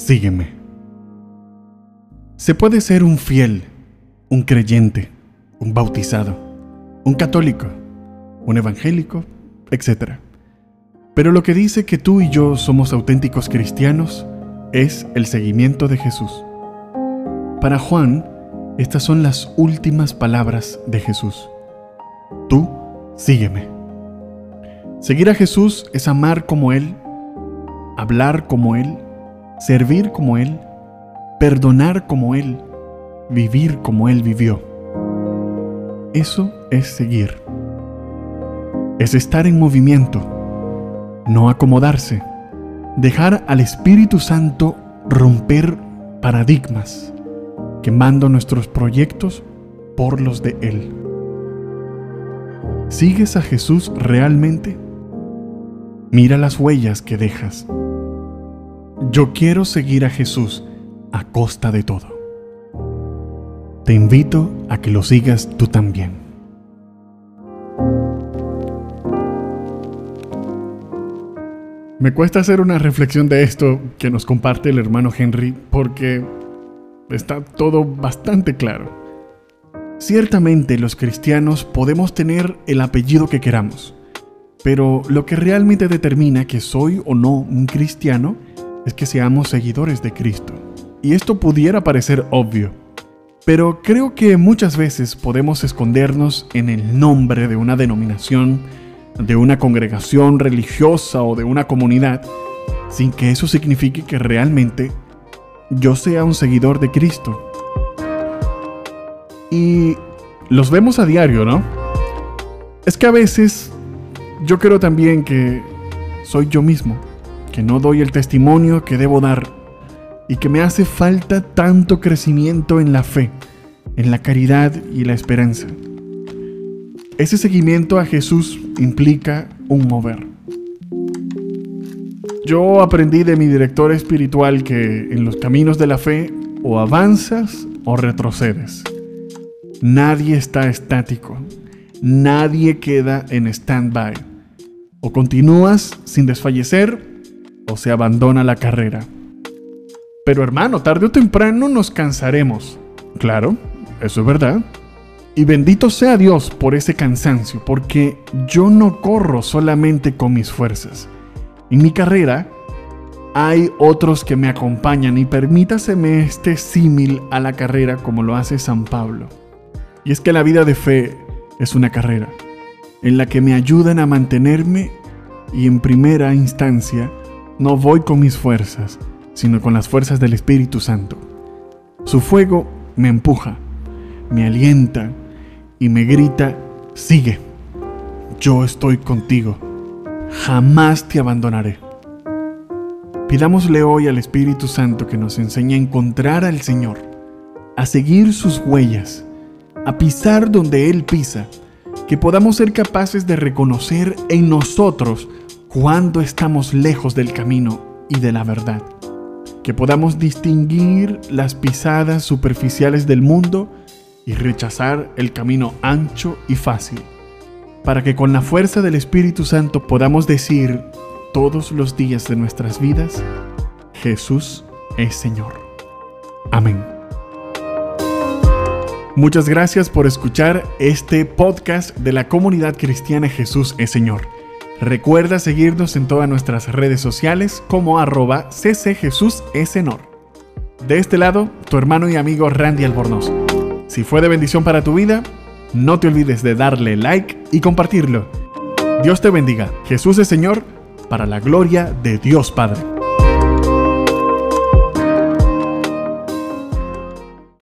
sígueme. Se puede ser un fiel, un creyente, un bautizado, un católico, un evangélico, etc. Pero lo que dice que tú y yo somos auténticos cristianos es el seguimiento de Jesús. Para Juan, estas son las últimas palabras de Jesús. Tú, sígueme. Seguir a Jesús es amar como Él, hablar como Él, servir como Él, perdonar como Él, vivir como Él vivió. Eso es seguir. Es estar en movimiento, no acomodarse, dejar al Espíritu Santo romper paradigmas, quemando nuestros proyectos por los de Él. ¿Sigues a Jesús realmente? Mira las huellas que dejas. Yo quiero seguir a Jesús a costa de todo. Te invito a que lo sigas tú también. Me cuesta hacer una reflexión de esto que nos comparte el hermano Henry porque está todo bastante claro. Ciertamente los cristianos podemos tener el apellido que queramos, pero lo que realmente determina que soy o no un cristiano es que seamos seguidores de Cristo. Y esto pudiera parecer obvio, pero creo que muchas veces podemos escondernos en el nombre de una denominación, de una congregación religiosa o de una comunidad, sin que eso signifique que realmente yo sea un seguidor de Cristo. Y los vemos a diario, ¿no? Es que a veces yo creo también que soy yo mismo que no doy el testimonio que debo dar y que me hace falta tanto crecimiento en la fe, en la caridad y la esperanza. Ese seguimiento a Jesús implica un mover. Yo aprendí de mi director espiritual que en los caminos de la fe o avanzas o retrocedes. Nadie está estático. Nadie queda en stand-by. O continúas sin desfallecer o se abandona la carrera. Pero hermano, tarde o temprano nos cansaremos. Claro, eso es verdad. Y bendito sea Dios por ese cansancio, porque yo no corro solamente con mis fuerzas. En mi carrera hay otros que me acompañan y permítaseme este símil a la carrera como lo hace San Pablo. Y es que la vida de fe es una carrera en la que me ayudan a mantenerme y en primera instancia no voy con mis fuerzas, sino con las fuerzas del Espíritu Santo. Su fuego me empuja, me alienta y me grita, sigue, yo estoy contigo, jamás te abandonaré. Pidámosle hoy al Espíritu Santo que nos enseñe a encontrar al Señor, a seguir sus huellas, a pisar donde Él pisa, que podamos ser capaces de reconocer en nosotros cuando estamos lejos del camino y de la verdad. Que podamos distinguir las pisadas superficiales del mundo y rechazar el camino ancho y fácil. Para que con la fuerza del Espíritu Santo podamos decir todos los días de nuestras vidas, Jesús es Señor. Amén. Muchas gracias por escuchar este podcast de la comunidad cristiana Jesús es Señor. Recuerda seguirnos en todas nuestras redes sociales como arroba. De este lado, tu hermano y amigo Randy Albornoz. Si fue de bendición para tu vida, no te olvides de darle like y compartirlo. Dios te bendiga. Jesús es Señor para la gloria de Dios Padre.